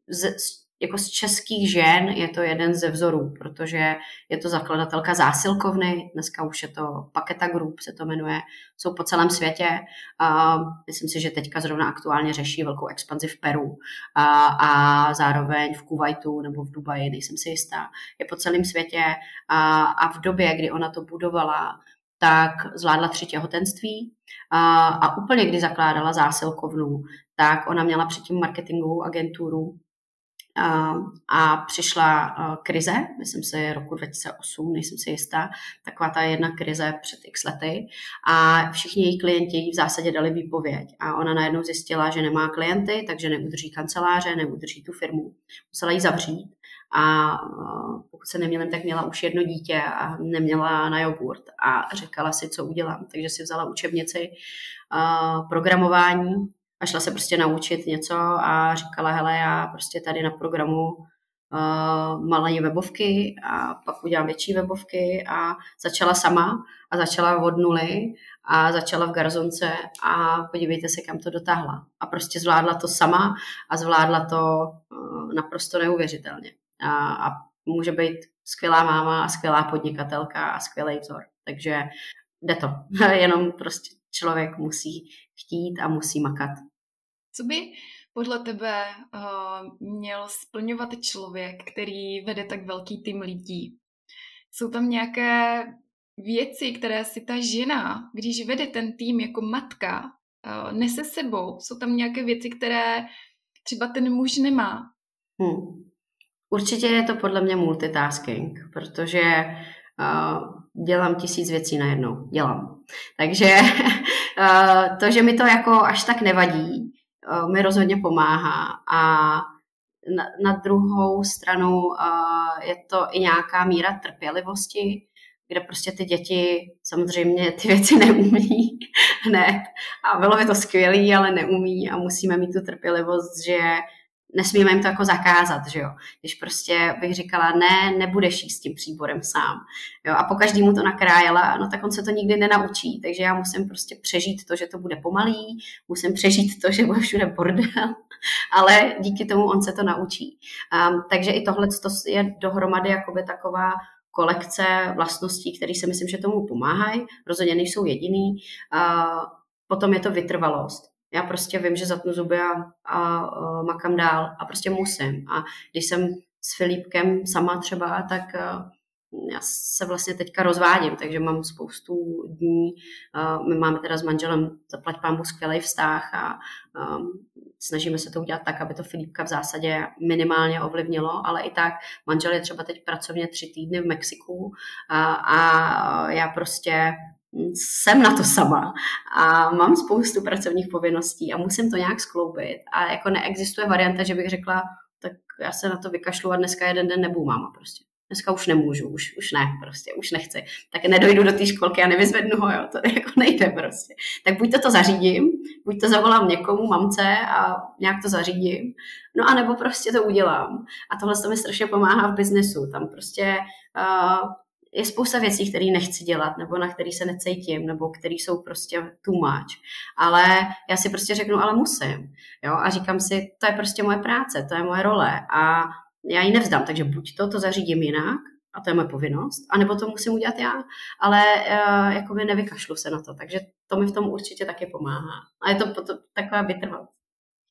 z, jako z českých žen je to jeden ze vzorů, protože je to zakladatelka zásilkovny, dneska už je to Paketa Group, se to jmenuje, jsou po celém světě. A myslím si, že teďka zrovna aktuálně řeší velkou expanzi v Peru a, a zároveň v Kuwaitu nebo v Dubaji, nejsem si jistá. Je po celém světě a, a v době, kdy ona to budovala, tak zvládla tři těhotenství a, a úplně kdy zakládala zásilkovnu, tak ona měla předtím marketingovou agenturu a přišla krize, myslím si roku 2008, nejsem si jistá, taková ta jedna krize před x lety. A všichni její klienti jí v zásadě dali výpověď. A ona najednou zjistila, že nemá klienty, takže neudrží kanceláře, neudrží tu firmu. Musela ji zavřít. A pokud se neměla, tak měla už jedno dítě a neměla na jogurt. A říkala si, co udělám. Takže si vzala učebnici programování a šla se prostě naučit něco a říkala, hele, já prostě tady na programu uh, malé webovky a pak udělám větší webovky a začala sama a začala od nuly a začala v garzonce a podívejte se, kam to dotáhla. A prostě zvládla to sama a zvládla to uh, naprosto neuvěřitelně. A, a může být skvělá máma a skvělá podnikatelka a skvělý vzor. Takže jde to. [laughs] Jenom prostě člověk musí chtít a musí makat. Co by podle tebe uh, měl splňovat člověk, který vede tak velký tým lidí? Jsou tam nějaké věci, které si ta žena, když vede ten tým jako matka, uh, nese sebou? Jsou tam nějaké věci, které třeba ten muž nemá? Hmm. Určitě je to podle mě multitasking, protože uh, dělám tisíc věcí najednou. Dělám. Takže uh, [laughs] to, že mi to jako až tak nevadí, uh, mi rozhodně pomáhá. A na, na druhou stranu uh, je to i nějaká míra trpělivosti, kde prostě ty děti samozřejmě ty [laughs] věci neumí hned. A bylo by to skvělé, ale neumí a musíme mít tu trpělivost, že nesmíme jim to jako zakázat, že jo. Když prostě bych říkala, ne, nebudeš jíst s tím příborem sám. Jo, a po každému to nakrájela, no tak on se to nikdy nenaučí, takže já musím prostě přežít to, že to bude pomalý, musím přežít to, že bude všude bordel, [laughs] ale díky tomu on se to naučí. Um, takže i tohle je dohromady jakoby taková kolekce vlastností, které si myslím, že tomu pomáhají, rozhodně nejsou jediný. Uh, potom je to vytrvalost já prostě vím, že zatnu zuby a, a, a makám dál a prostě musím. A když jsem s Filipkem sama třeba, tak a, já se vlastně teďka rozvádím, takže mám spoustu dní. A, my máme teda s manželem zaplať pámu skvělý vztah a, a snažíme se to udělat tak, aby to Filipka v zásadě minimálně ovlivnilo, ale i tak manžel je třeba teď pracovně tři týdny v Mexiku a, a já prostě jsem na to sama a mám spoustu pracovních povinností a musím to nějak skloubit a jako neexistuje varianta, že bych řekla, tak já se na to vykašlu a dneska jeden den nebudu máma prostě. Dneska už nemůžu, už, už ne, prostě, už nechci. Tak nedojdu do té školky a nevyzvednu ho, jo, to [laughs] jako nejde prostě. Tak buď to to zařídím, buď to zavolám někomu, mamce a nějak to zařídím, no a nebo prostě to udělám. A tohle to mi strašně pomáhá v biznesu. Tam prostě uh, je spousta věcí, které nechci dělat, nebo na který se necítím, nebo které jsou prostě too much. Ale já si prostě řeknu, ale musím. Jo? A říkám si, to je prostě moje práce, to je moje role a já ji nevzdám, takže buď to, to zařídím jinak, a to je moje povinnost, anebo to musím udělat já, ale uh, jakoby nevykašlu se na to, takže to mi v tom určitě taky pomáhá. A je to, to taková vytrvalost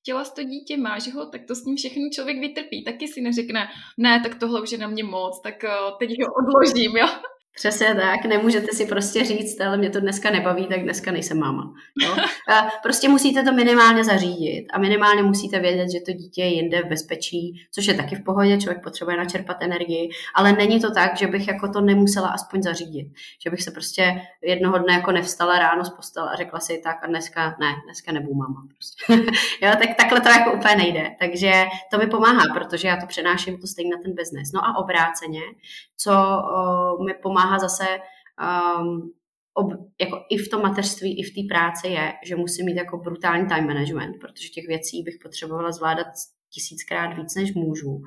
chtěla to dítě, máš ho, tak to s ním všechno člověk vytrpí. Taky si neřekne, ne, tak tohle už je na mě moc, tak uh, teď ho odložím, jo. Přesně tak, nemůžete si prostě říct, ale mě to dneska nebaví, tak dneska nejsem máma. Jo? [laughs] A prostě musíte to minimálně zařídit a minimálně musíte vědět, že to dítě je jinde v bezpečí, což je taky v pohodě, člověk potřebuje načerpat energii, ale není to tak, že bych jako to nemusela aspoň zařídit. Že bych se prostě jednoho dne jako nevstala ráno z postele a řekla si tak a dneska ne, dneska nebudu máma. Prostě. [laughs] jo, tak takhle to jako úplně nejde. Takže to mi pomáhá, protože já to přenáším to stejně na ten biznes. No a obráceně, co o, mi pomáhá pomáhá zase um, ob, jako i v tom mateřství, i v té práci je, že musím mít jako brutální time management, protože těch věcí bych potřebovala zvládat tisíckrát víc, než můžu.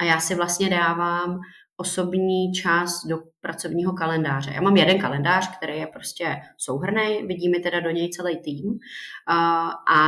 A já si vlastně dávám osobní čas do pracovního kalendáře. Já mám jeden kalendář, který je prostě souhrný, vidíme teda do něj celý tým a, a,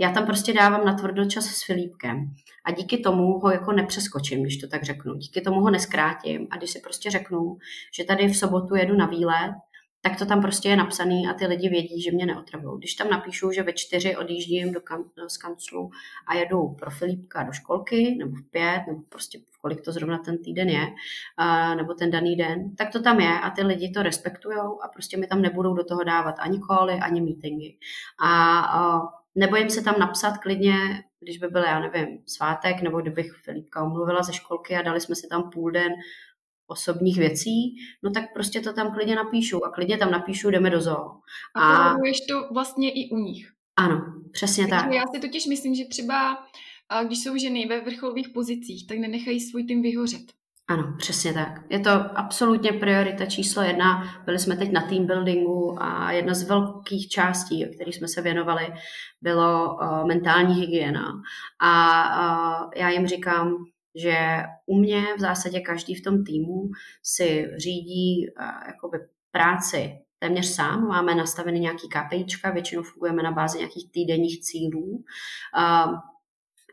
já tam prostě dávám na tvrdo čas s Filipkem a díky tomu ho jako nepřeskočím, když to tak řeknu. Díky tomu ho neskrátím a když si prostě řeknu, že tady v sobotu jedu na výlet, tak to tam prostě je napsaný a ty lidi vědí, že mě neotravují. Když tam napíšu, že ve čtyři odjíždím do kan- z kanclu a jedu pro Filipka do školky, nebo v pět, nebo prostě v kolik to zrovna ten týden je, uh, nebo ten daný den, tak to tam je a ty lidi to respektují a prostě mi tam nebudou do toho dávat ani koly, ani meetingy. A uh, nebojím se tam napsat klidně, když by byl, já nevím, svátek, nebo kdybych Filipka omluvila ze školky a dali jsme si tam půl den osobních věcí, no tak prostě to tam klidně napíšu a klidně tam napíšu, jdeme do zoo. A, a to vlastně i u nich. Ano, přesně Takže tak. Já si totiž myslím, že třeba když jsou ženy ve vrcholových pozicích, tak nenechají svůj tým vyhořet. Ano, přesně tak. Je to absolutně priorita číslo jedna. Byli jsme teď na team buildingu a jedna z velkých částí, o kterých jsme se věnovali, bylo uh, mentální hygiena. A uh, já jim říkám, že u mě v zásadě každý v tom týmu si řídí uh, jakoby práci téměř sám. Máme nastavený nějaký KPIčka, většinou fungujeme na bázi nějakých týdenních cílů. Uh,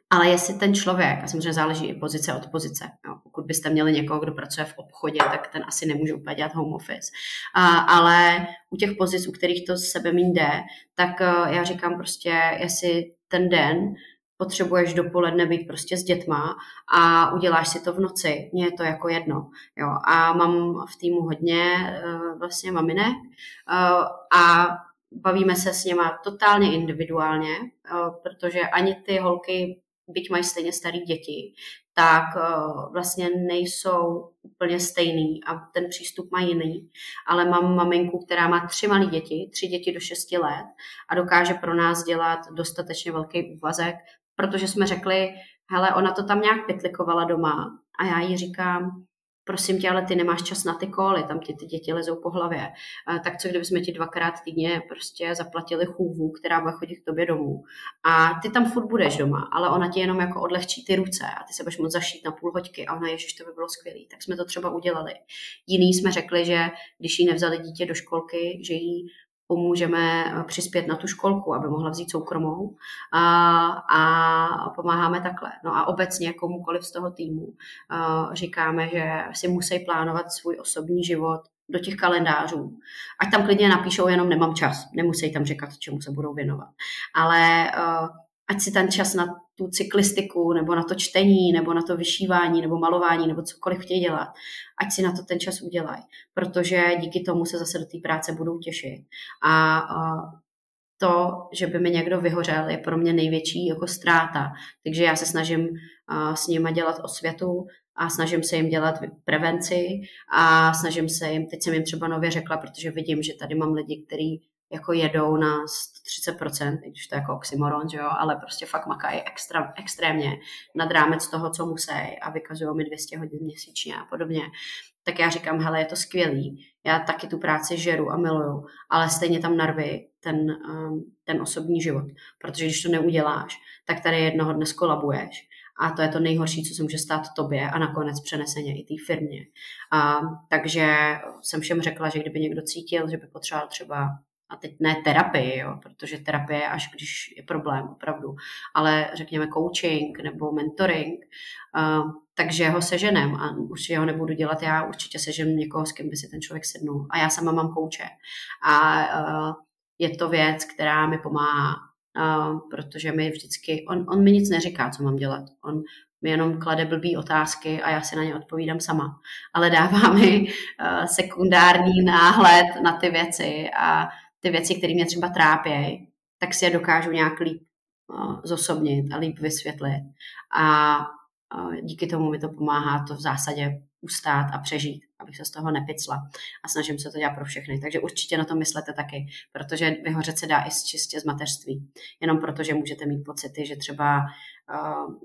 ale jestli ten člověk, a samozřejmě záleží i pozice od pozice, jo, pokud byste měli někoho, kdo pracuje v obchodě, tak ten asi nemůže úplně dělat home office. A, ale u těch pozic, u kterých to sebe mín jde, tak uh, já říkám prostě, jestli ten den potřebuješ dopoledne být prostě s dětma a uděláš si to v noci. Mně je to jako jedno. Jo. A mám v týmu hodně uh, vlastně maminek uh, a bavíme se s něma totálně individuálně, protože ani ty holky byť mají stejně staré děti, tak uh, vlastně nejsou úplně stejný a ten přístup má jiný. Ale mám maminku, která má tři malé děti, tři děti do šesti let a dokáže pro nás dělat dostatečně velký úvazek, protože jsme řekli, hele, ona to tam nějak pitlikovala doma a já jí říkám, prosím tě, ale ty nemáš čas na ty koly, tam ti ty děti lezou po hlavě. Tak co kdybychom ti dvakrát týdně prostě zaplatili chůvu, která bude chodit k tobě domů. A ty tam furt budeš doma, ale ona ti jenom jako odlehčí ty ruce a ty se budeš moct zašít na půl hoďky a ona, ježiš, to by bylo skvělé. Tak jsme to třeba udělali. Jiný jsme řekli, že když jí nevzali dítě do školky, že jí pomůžeme eh, přispět na tu školku, aby mohla vzít soukromou a, a pomáháme takhle. No a obecně komukoliv z toho týmu eh, říkáme, že si musí plánovat svůj osobní život do těch kalendářů. Ať tam klidně napíšou, jenom nemám čas. Nemusí tam říkat, čemu se budou věnovat. Ale uh, ať si ten čas na tu cyklistiku, nebo na to čtení, nebo na to vyšívání, nebo malování, nebo cokoliv chtějí dělat, ať si na to ten čas udělají, protože díky tomu se zase do té práce budou těšit. A, a to, že by mi někdo vyhořel, je pro mě největší jako ztráta. Takže já se snažím a, s nima dělat osvětu a snažím se jim dělat prevenci a snažím se jim, teď jsem jim třeba nově řekla, protože vidím, že tady mám lidi, kteří jako jedou na 30%, i když to je jako oxymoron, že jo, ale prostě fakt makají extra, extrémně nad rámec toho, co musí a vykazují mi 200 hodin měsíčně a podobně. Tak já říkám, hele, je to skvělý, já taky tu práci žeru a miluju, ale stejně tam narvi ten, um, ten osobní život, protože když to neuděláš, tak tady jednoho dne skolabuješ a to je to nejhorší, co se může stát tobě a nakonec přeneseně i té firmě. A, takže jsem všem řekla, že kdyby někdo cítil, že by potřeboval třeba a teď ne terapii, jo, protože terapie je až když je problém, opravdu, ale řekněme coaching nebo mentoring, uh, takže ho seženem a určitě ho nebudu dělat já, určitě sežen někoho, s kým by si ten člověk sednul. A já sama mám kouče. A uh, je to věc, která mi pomáhá, uh, protože mi vždycky, on, on mi nic neříká, co mám dělat. On mi jenom klade blbý otázky a já si na ně odpovídám sama. Ale dává mi uh, sekundární náhled na ty věci a ty věci, které mě třeba trápějí, tak si je dokážu nějak líp uh, zosobnit a líp vysvětlit. A uh, díky tomu mi to pomáhá to v zásadě ustát a přežít, abych se z toho nepicla. A snažím se to dělat pro všechny. Takže určitě na to myslete taky, protože vyhořet se dá i čistě z mateřství. Jenom proto, že můžete mít pocity, že třeba uh,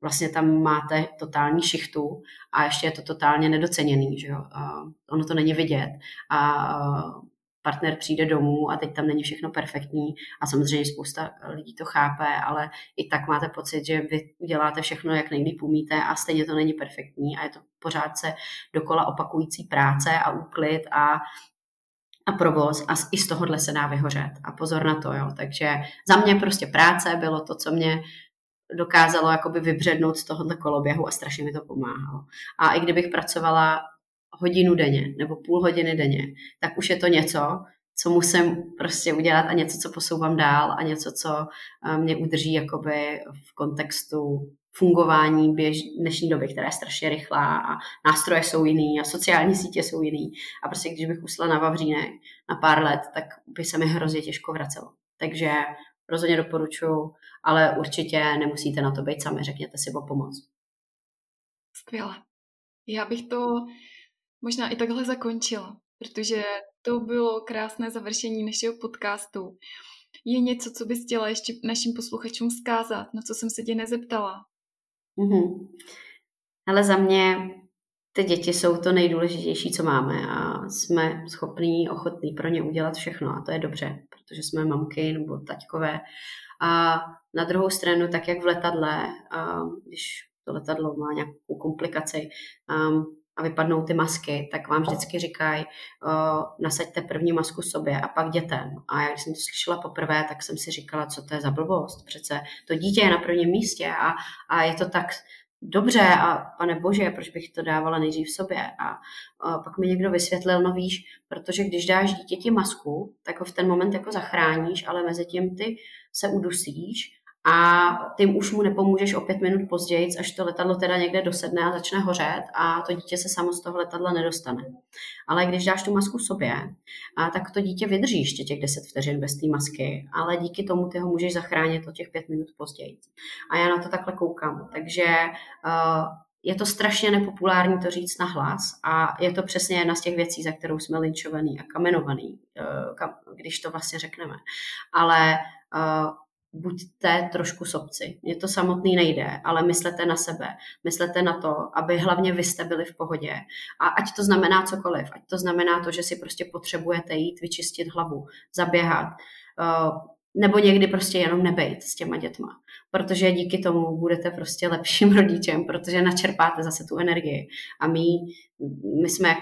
vlastně tam máte totální šichtu a ještě je to totálně nedoceněný, že jo? Uh, ono to není vidět a uh, partner přijde domů a teď tam není všechno perfektní a samozřejmě spousta lidí to chápe, ale i tak máte pocit, že vy uděláte všechno, jak nejlíp umíte a stejně to není perfektní a je to pořád se dokola opakující práce a úklid a a provoz a i z tohohle se dá vyhořet. A pozor na to, jo. Takže za mě prostě práce bylo to, co mě dokázalo jakoby vybřednout z tohohle koloběhu a strašně mi to pomáhalo. A i kdybych pracovala hodinu denně nebo půl hodiny denně, tak už je to něco, co musím prostě udělat a něco, co posouvám dál a něco, co eh, mě udrží jakoby v kontextu fungování běž, dnešní doby, která je strašně rychlá a nástroje jsou jiný a sociální sítě jsou jiný. A prostě když bych usla na Vavřínek na pár let, tak by se mi hrozně těžko vracelo. Takže rozhodně doporučuji, ale určitě nemusíte na to být sami, řekněte si o pomoc. Skvěle. Já bych to možná i takhle zakončila, protože to bylo krásné završení našeho podcastu. Je něco, co bys chtěla ještě našim posluchačům zkázat, na co jsem se tě nezeptala? Mm-hmm. Ale za mě ty děti jsou to nejdůležitější, co máme a jsme schopní, ochotní pro ně udělat všechno a to je dobře, protože jsme mamky nebo taťkové. A na druhou stranu, tak jak v letadle, když to letadlo má nějakou komplikaci, a vypadnou ty masky, tak vám vždycky říkají, nasaďte první masku sobě a pak dětem. A já, když jsem to slyšela poprvé, tak jsem si říkala, co to je za blbost. Přece to dítě je na prvním místě a, a je to tak dobře a pane bože, proč bych to dávala nejdřív sobě. A, a pak mi někdo vysvětlil, no víš, protože když dáš dítěti masku, tak ho v ten moment jako zachráníš, ale mezi tím ty se udusíš a tím už mu nepomůžeš o pět minut později, až to letadlo teda někde dosedne a začne hořet a to dítě se samo z toho letadla nedostane. Ale když dáš tu masku sobě, a tak to dítě vydrží ještě těch 10 vteřin bez té masky, ale díky tomu ty ho můžeš zachránit o těch pět minut později. A já na to takhle koukám. Takže uh, je to strašně nepopulární to říct na hlas a je to přesně jedna z těch věcí, za kterou jsme linčovaný a kamenovaný, uh, když to vlastně řekneme. Ale uh, buďte trošku sobci. Mně to samotný nejde, ale myslete na sebe. Myslete na to, aby hlavně vy jste byli v pohodě. A ať to znamená cokoliv, ať to znamená to, že si prostě potřebujete jít vyčistit hlavu, zaběhat, eh, nebo někdy prostě jenom nebejt s těma dětma. Protože díky tomu budete prostě lepším [laughs] rodičem, protože načerpáte zase tu energii. A my, my jsme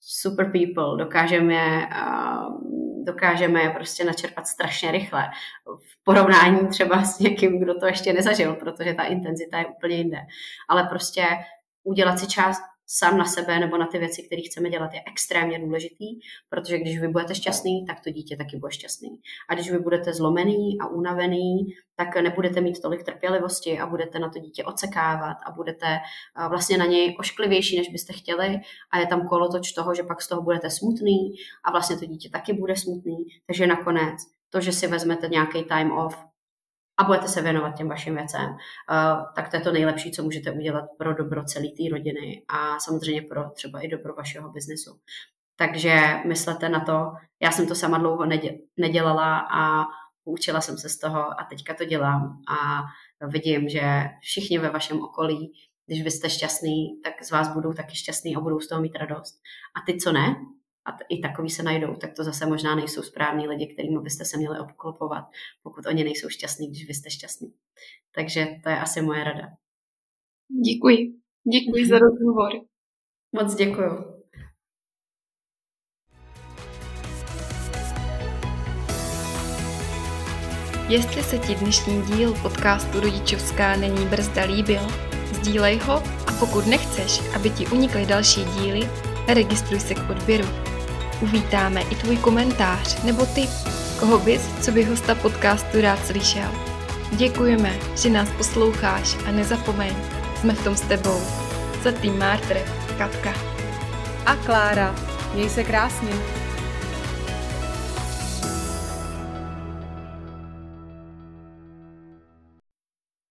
super people, dokážeme uh, dokážeme je prostě načerpat strašně rychle. V porovnání třeba s někým, kdo to ještě nezažil, protože ta intenzita je úplně jinde. Ale prostě udělat si čas sám na sebe nebo na ty věci, které chceme dělat, je extrémně důležitý, protože když vy budete šťastný, tak to dítě taky bude šťastný. A když vy budete zlomený a unavený, tak nebudete mít tolik trpělivosti a budete na to dítě ocekávat a budete vlastně na něj ošklivější, než byste chtěli a je tam kolotoč toho, že pak z toho budete smutný a vlastně to dítě taky bude smutný, takže nakonec to, že si vezmete nějaký time off, a budete se věnovat těm vašim věcem, uh, tak to je to nejlepší, co můžete udělat pro dobro celé té rodiny a samozřejmě pro třeba i dobro vašeho biznesu. Takže myslete na to, já jsem to sama dlouho nedělala a učila jsem se z toho a teďka to dělám a vidím, že všichni ve vašem okolí, když vy jste šťastný, tak z vás budou taky šťastný a budou z toho mít radost. A ty, co ne, a i takový se najdou, tak to zase možná nejsou správní lidi, kterým byste se měli obklopovat, pokud oni nejsou šťastní, když vy jste šťastní. Takže to je asi moje rada. Děkuji. Děkuji za rozhovor. Moc děkuji. Jestli se ti dnešní díl podcastu Rodičovská není brzda líbil, sdílej ho a pokud nechceš, aby ti unikly další díly, registruj se k odběru uvítáme i tvůj komentář nebo ty, koho bys, co by hosta podcastu rád slyšel. Děkujeme, že nás posloucháš a nezapomeň, jsme v tom s tebou. Za tým Mártr, Katka. A Klára. Měj se krásně.